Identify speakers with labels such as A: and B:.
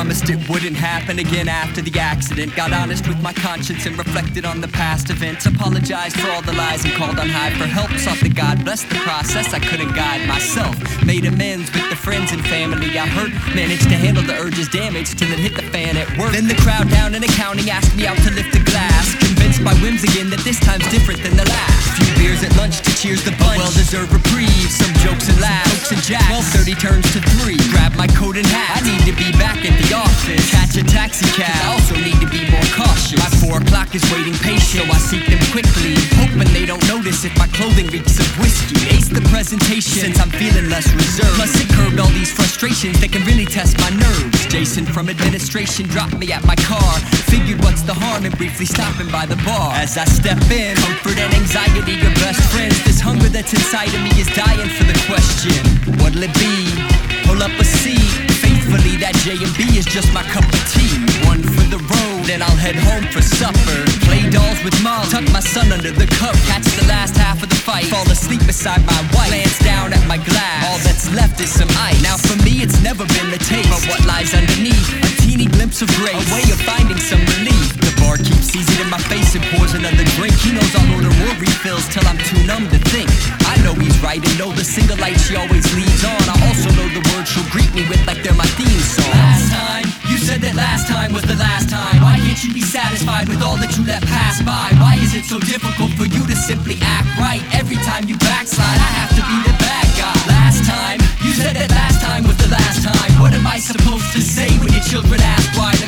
A: promised it wouldn't happen again after the accident. Got honest with my conscience and reflected on the past events. Apologized for all the lies and called on high for help. Sought the God bless the process. I couldn't guide myself. Made amends with the friends and family I hurt. Managed to handle the urges damaged till it hit the fan at work. Then the crowd down in accounting asked me out to lift the glass. Convinced by whims again that this time's different than the last. Few beers at lunch to cheers the bunch. Well deserved reprieve. Some jokes and laughs. Jokes and jacks. 12:30 turns to three. Grab my coat and hat. I need to be office. Catch a taxi cab. I also need to be more cautious. My four o'clock is waiting patient, so I seek them quickly. Hoping they don't notice if my clothing reeks of whiskey. Ace the presentation since I'm feeling less reserved. Plus it curbed all these frustrations that can really test my nerves. Jason from administration dropped me at my car. Figured what's the harm in briefly stopping by the bar. As I step in, comfort and anxiety are best friends. This hunger that's inside of me is dying for the question. What'll it be? Faithfully, that J and B is just my cup of tea. One for the road, and I'll head home for supper. Play dolls with mom, tuck my son under the cover. Catch the last half of the fight, fall asleep beside my wife. Glance down at my glass, all that's left is some ice. Now for me, it's never been the taste, but what lies underneath. A teeny glimpse of grace, a way of finding some relief. The bar keeps seizing in my face and pours another drink. He knows I'll order more refills till I'm the single light she always leaves on. I also know the words she'll greet me with like they're my theme song. Last time, you said that last time was the last time. Why can't you be satisfied with all that you let pass by? Why is it so difficult for you to simply act right? Every time you backslide, I have to be the bad guy. Last time, you said that last time was the last time. What am I supposed to say when your children ask why?